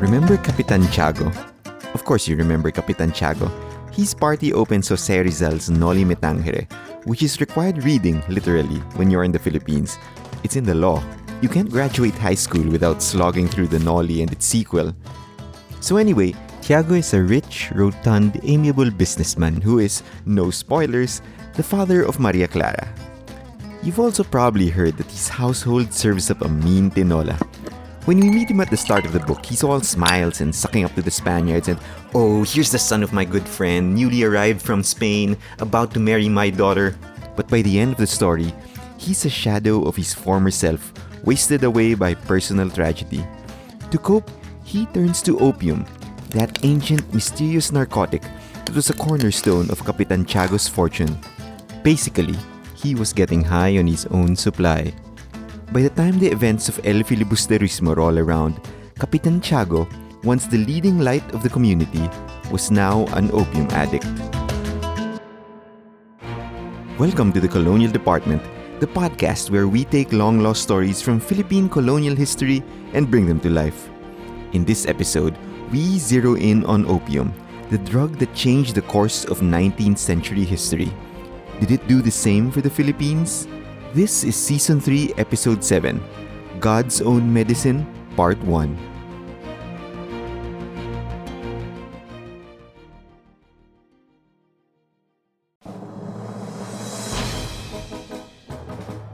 Remember Capitan Tiago? Of course you remember Capitan Tiago. His party opens Jose Rizal's Noli Me Tangere, which is required reading, literally, when you're in the Philippines. It's in the law. You can't graduate high school without slogging through the Noli and its sequel. So anyway, Tiago is a rich, rotund, amiable businessman who is, no spoilers, the father of Maria Clara. You've also probably heard that his household serves up a mean tinola. When we meet him at the start of the book, he's all smiles and sucking up to the Spaniards and, oh, here's the son of my good friend, newly arrived from Spain, about to marry my daughter. But by the end of the story, he's a shadow of his former self, wasted away by personal tragedy. To cope, he turns to opium, that ancient, mysterious narcotic that was a cornerstone of Capitan Tiago's fortune. Basically, he was getting high on his own supply. By the time the events of El Filibusterismo roll around, Capitan Tiago, once the leading light of the community, was now an opium addict. Welcome to the Colonial Department, the podcast where we take long lost stories from Philippine colonial history and bring them to life. In this episode, we zero in on opium, the drug that changed the course of 19th century history. Did it do the same for the Philippines? This is Season 3, Episode 7 God's Own Medicine, Part 1.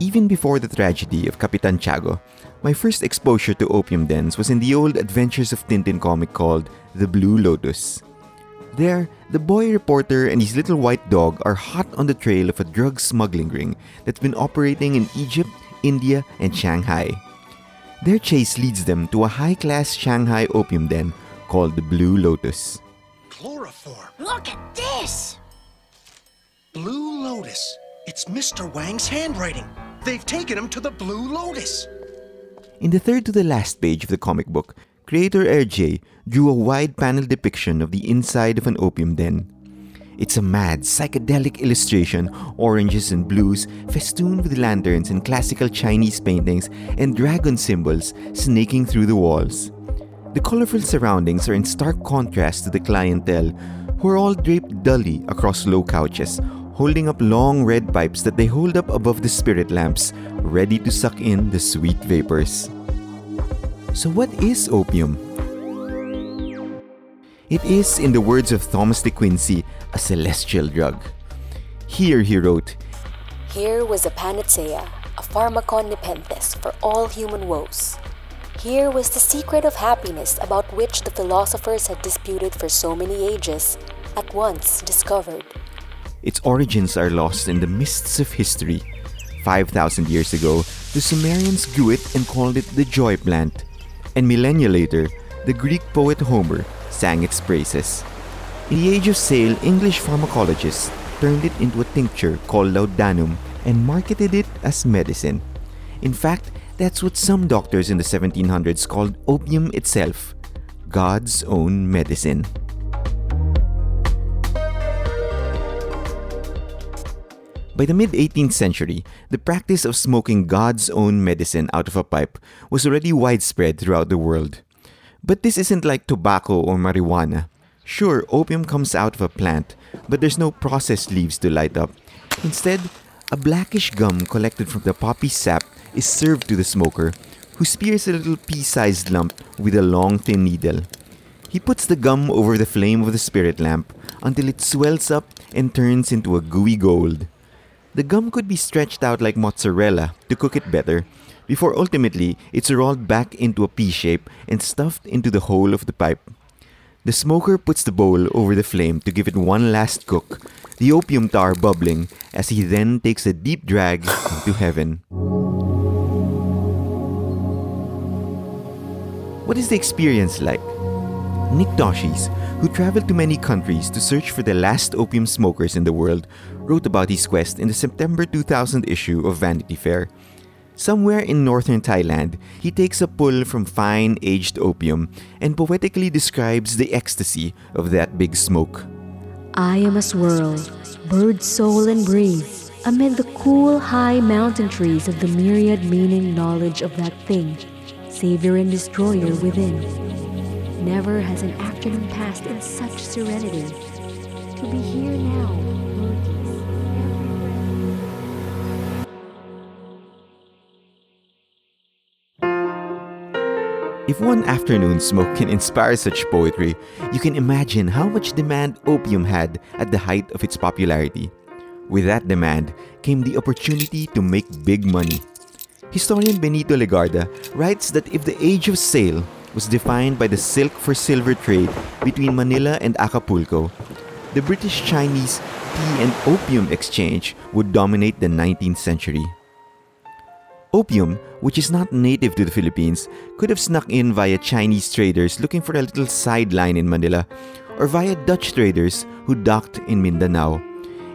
Even before the tragedy of Capitan Tiago, my first exposure to opium dens was in the old Adventures of Tintin comic called The Blue Lotus. There, the boy reporter and his little white dog are hot on the trail of a drug smuggling ring that's been operating in Egypt, India, and Shanghai. Their chase leads them to a high class Shanghai opium den called the Blue Lotus. Chloroform. Look at this! Blue Lotus. It's Mr. Wang's handwriting. They've taken him to the Blue Lotus. In the third to the last page of the comic book, creator Hergé drew a wide panel depiction of the inside of an opium den. It's a mad, psychedelic illustration, oranges and blues, festooned with lanterns and classical Chinese paintings and dragon symbols snaking through the walls. The colorful surroundings are in stark contrast to the clientele, who are all draped dully across low couches, holding up long red pipes that they hold up above the spirit lamps, ready to suck in the sweet vapors. So, what is opium? It is, in the words of Thomas de Quincey, a celestial drug. Here he wrote, Here was a panacea, a pharmakon nepenthes for all human woes. Here was the secret of happiness about which the philosophers had disputed for so many ages, at once discovered. Its origins are lost in the mists of history. 5,000 years ago, the Sumerians grew it and called it the joy plant. And millennia later, the Greek poet Homer sang its praises. In the age of sail, English pharmacologists turned it into a tincture called laudanum and marketed it as medicine. In fact, that's what some doctors in the 1700s called opium itself God's own medicine. By the mid 18th century, the practice of smoking God's own medicine out of a pipe was already widespread throughout the world. But this isn't like tobacco or marijuana. Sure, opium comes out of a plant, but there's no processed leaves to light up. Instead, a blackish gum collected from the poppy sap is served to the smoker, who spears a little pea sized lump with a long, thin needle. He puts the gum over the flame of the spirit lamp until it swells up and turns into a gooey gold. The gum could be stretched out like mozzarella to cook it better, before ultimately it's rolled back into a pea shape and stuffed into the hole of the pipe. The smoker puts the bowl over the flame to give it one last cook, the opium tar bubbling as he then takes a deep drag into heaven. What is the experience like? Nick Tosches, who traveled to many countries to search for the last opium smokers in the world, wrote about his quest in the September 2000 issue of Vanity Fair. Somewhere in northern Thailand, he takes a pull from fine aged opium and poetically describes the ecstasy of that big smoke. I am a swirl, bird soul and breeze, amid the cool high mountain trees of the myriad meaning knowledge of that thing, savior and destroyer within. Never has an afternoon passed in such serenity. To be here now, If one afternoon smoke can inspire such poetry, you can imagine how much demand opium had at the height of its popularity. With that demand came the opportunity to make big money. Historian Benito Legarda writes that if the age of sail was defined by the silk for silver trade between Manila and Acapulco, the British Chinese tea and opium exchange would dominate the 19th century. Opium, which is not native to the Philippines, could have snuck in via Chinese traders looking for a little sideline in Manila, or via Dutch traders who docked in Mindanao.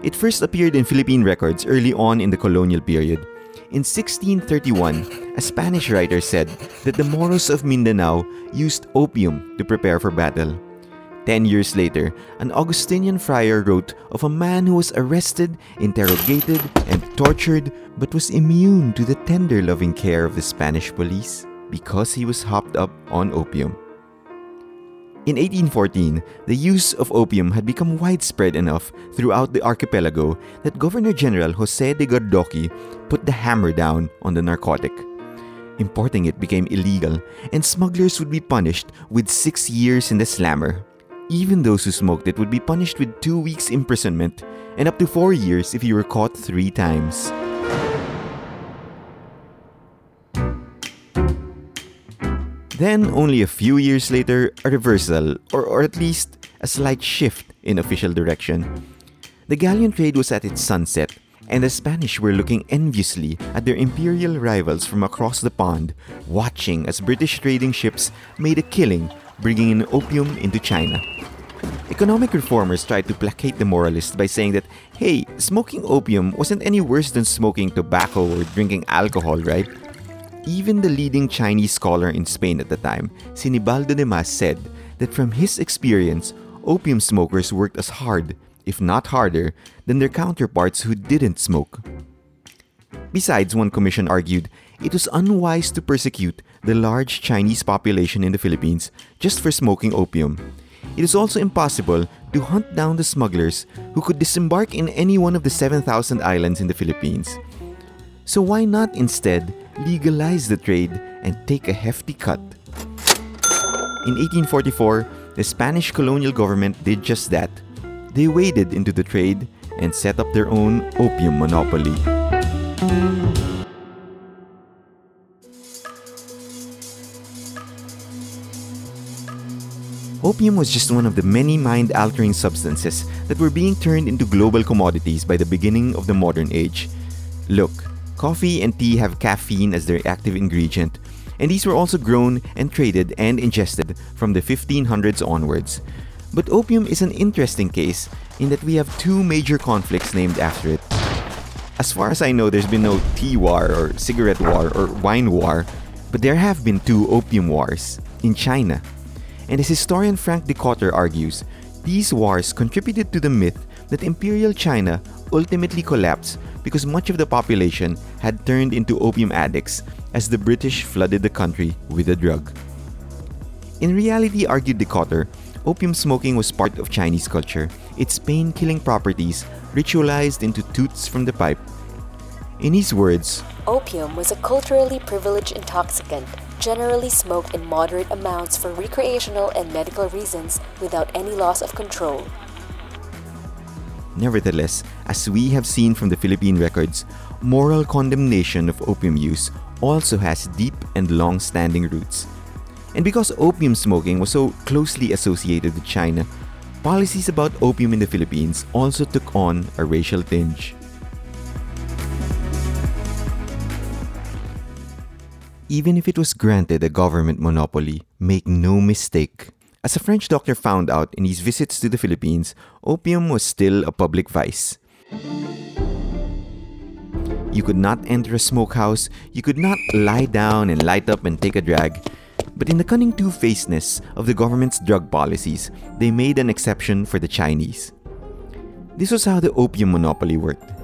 It first appeared in Philippine records early on in the colonial period. In 1631, a Spanish writer said that the Moros of Mindanao used opium to prepare for battle. Ten years later, an Augustinian friar wrote of a man who was arrested, interrogated, and tortured, but was immune to the tender loving care of the Spanish police because he was hopped up on opium. In 1814, the use of opium had become widespread enough throughout the archipelago that Governor General Jose de Gardoqui put the hammer down on the narcotic. Importing it became illegal, and smugglers would be punished with six years in the slammer. Even those who smoked it would be punished with two weeks' imprisonment and up to four years if you were caught three times. Then, only a few years later, a reversal, or, or at least a slight shift in official direction. The galleon trade was at its sunset, and the Spanish were looking enviously at their imperial rivals from across the pond, watching as British trading ships made a killing bringing in opium into China. Economic reformers tried to placate the moralists by saying that, hey, smoking opium wasn't any worse than smoking tobacco or drinking alcohol, right? Even the leading Chinese scholar in Spain at the time, Sinibaldo de Mas, said that from his experience, opium smokers worked as hard, if not harder, than their counterparts who didn't smoke. Besides, one commission argued it was unwise to persecute the large Chinese population in the Philippines just for smoking opium. It is also impossible to hunt down the smugglers who could disembark in any one of the 7,000 islands in the Philippines. So why not instead legalize the trade and take a hefty cut? In 1844, the Spanish colonial government did just that. They waded into the trade and set up their own opium monopoly. Opium was just one of the many mind altering substances that were being turned into global commodities by the beginning of the modern age. Look, coffee and tea have caffeine as their active ingredient, and these were also grown and traded and ingested from the 1500s onwards. But opium is an interesting case in that we have two major conflicts named after it. As far as I know, there's been no tea war or cigarette war or wine war, but there have been two opium wars in China and as historian Frank Dikötter argues, these wars contributed to the myth that Imperial China ultimately collapsed because much of the population had turned into opium addicts as the British flooded the country with the drug. In reality, argued Dikötter, opium smoking was part of Chinese culture, its pain killing properties ritualized into toots from the pipe. In his words, Opium was a culturally privileged intoxicant generally smoked in moderate amounts for recreational and medical reasons without any loss of control. Nevertheless, as we have seen from the Philippine records, moral condemnation of opium use also has deep and long standing roots. And because opium smoking was so closely associated with China, policies about opium in the Philippines also took on a racial tinge. Even if it was granted a government monopoly, make no mistake. As a French doctor found out in his visits to the Philippines, opium was still a public vice. You could not enter a smokehouse, you could not lie down and light up and take a drag. But in the cunning two facedness of the government's drug policies, they made an exception for the Chinese. This was how the opium monopoly worked.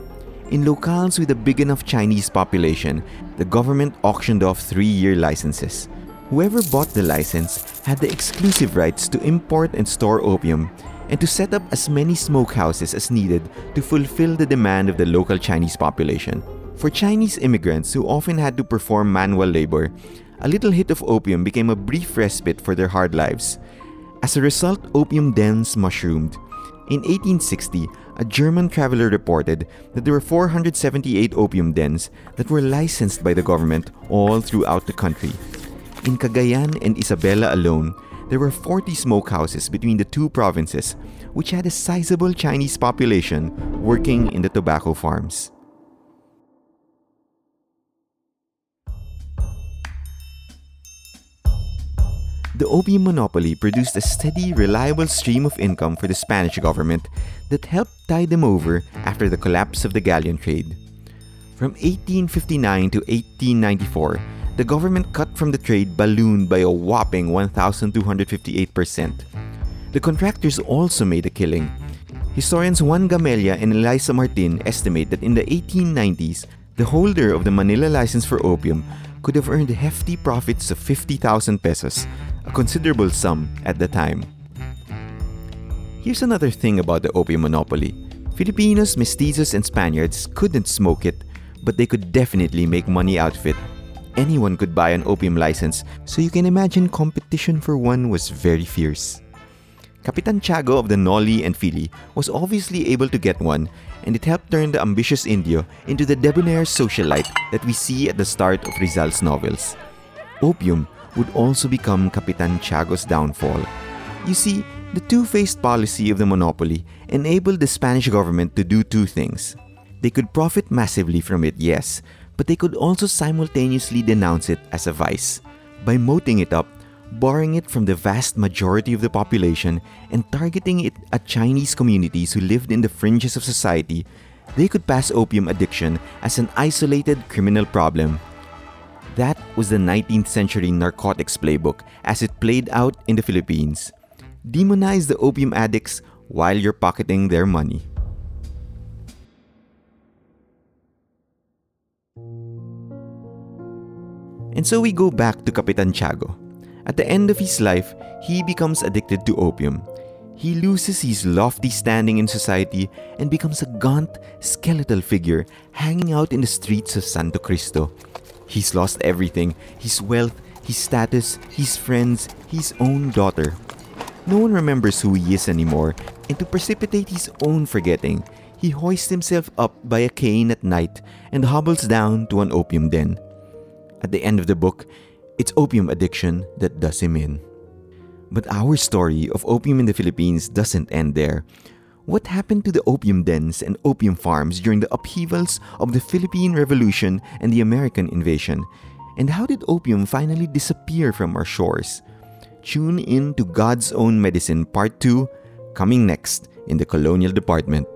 In locales with a big enough Chinese population, the government auctioned off three year licenses. Whoever bought the license had the exclusive rights to import and store opium and to set up as many smokehouses as needed to fulfill the demand of the local Chinese population. For Chinese immigrants who often had to perform manual labor, a little hit of opium became a brief respite for their hard lives. As a result, opium dens mushroomed. In 1860, a German traveler reported that there were 478 opium dens that were licensed by the government all throughout the country. In Cagayan and Isabela alone, there were 40 smokehouses between the two provinces, which had a sizable Chinese population working in the tobacco farms. The opium monopoly produced a steady, reliable stream of income for the Spanish government that helped tide them over after the collapse of the galleon trade. From 1859 to 1894, the government cut from the trade ballooned by a whopping 1,258%. The contractors also made a killing. Historians Juan Gamella and Elisa Martin estimate that in the 1890s, the holder of the Manila license for opium could have earned hefty profits of 50,000 pesos, a considerable sum at the time. Here's another thing about the opium monopoly Filipinos, mestizos, and Spaniards couldn't smoke it, but they could definitely make money out of it. Anyone could buy an opium license, so you can imagine competition for one was very fierce. Capitan Tiago of the Noli and Fili was obviously able to get one, and it helped turn the ambitious Indio into the debonair socialite that we see at the start of Rizal's novels. Opium would also become Capitan Tiago's downfall. You see, the two faced policy of the monopoly enabled the Spanish government to do two things. They could profit massively from it, yes, but they could also simultaneously denounce it as a vice. By moting it up, barring it from the vast majority of the population, and targeting it at Chinese communities who lived in the fringes of society, they could pass opium addiction as an isolated criminal problem that was the 19th century narcotics playbook as it played out in the Philippines. Demonize the opium addicts while you're pocketing their money. And so we go back to Capitan Tiago. At the end of his life, he becomes addicted to opium. He loses his lofty standing in society and becomes a gaunt, skeletal figure hanging out in the streets of Santo Cristo. He's lost everything his wealth, his status, his friends, his own daughter. No one remembers who he is anymore, and to precipitate his own forgetting, he hoists himself up by a cane at night and hobbles down to an opium den. At the end of the book, it's opium addiction that does him in. But our story of opium in the Philippines doesn't end there. What happened to the opium dens and opium farms during the upheavals of the Philippine Revolution and the American invasion? And how did opium finally disappear from our shores? Tune in to God's Own Medicine Part 2, coming next in the Colonial Department.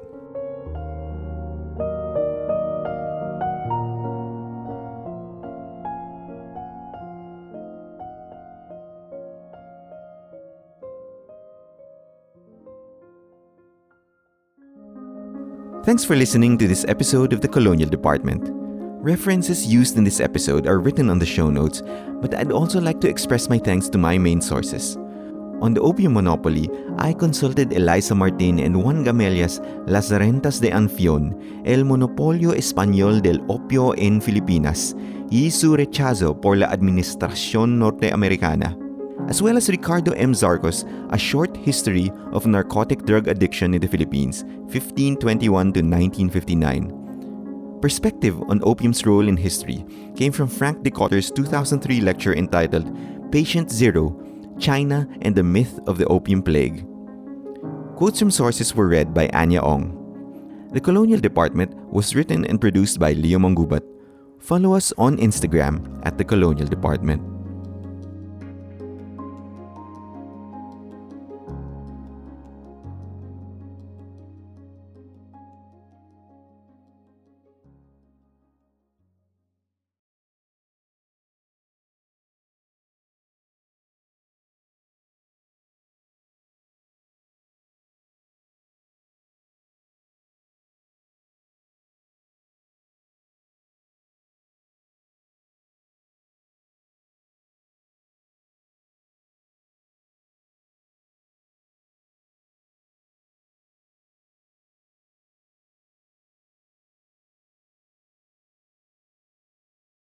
Thanks for listening to this episode of the Colonial Department. References used in this episode are written on the show notes, but I'd also like to express my thanks to my main sources. On the opium monopoly, I consulted Elisa Martin and Juan Gamella's Las Rentas de Anfion, El Monopolio Español del Opio en Filipinas, y su rechazo por la Administración Norteamericana as well as Ricardo M. Zarco's, A Short History of Narcotic Drug Addiction in the Philippines, 1521 to 1959. Perspective on opium's role in history came from Frank Dikötter's 2003 lecture entitled Patient Zero China and the Myth of the Opium Plague. Quotes from sources were read by Anya Ong. The Colonial Department was written and produced by Leo Mangubat. Follow us on Instagram at the Colonial Department.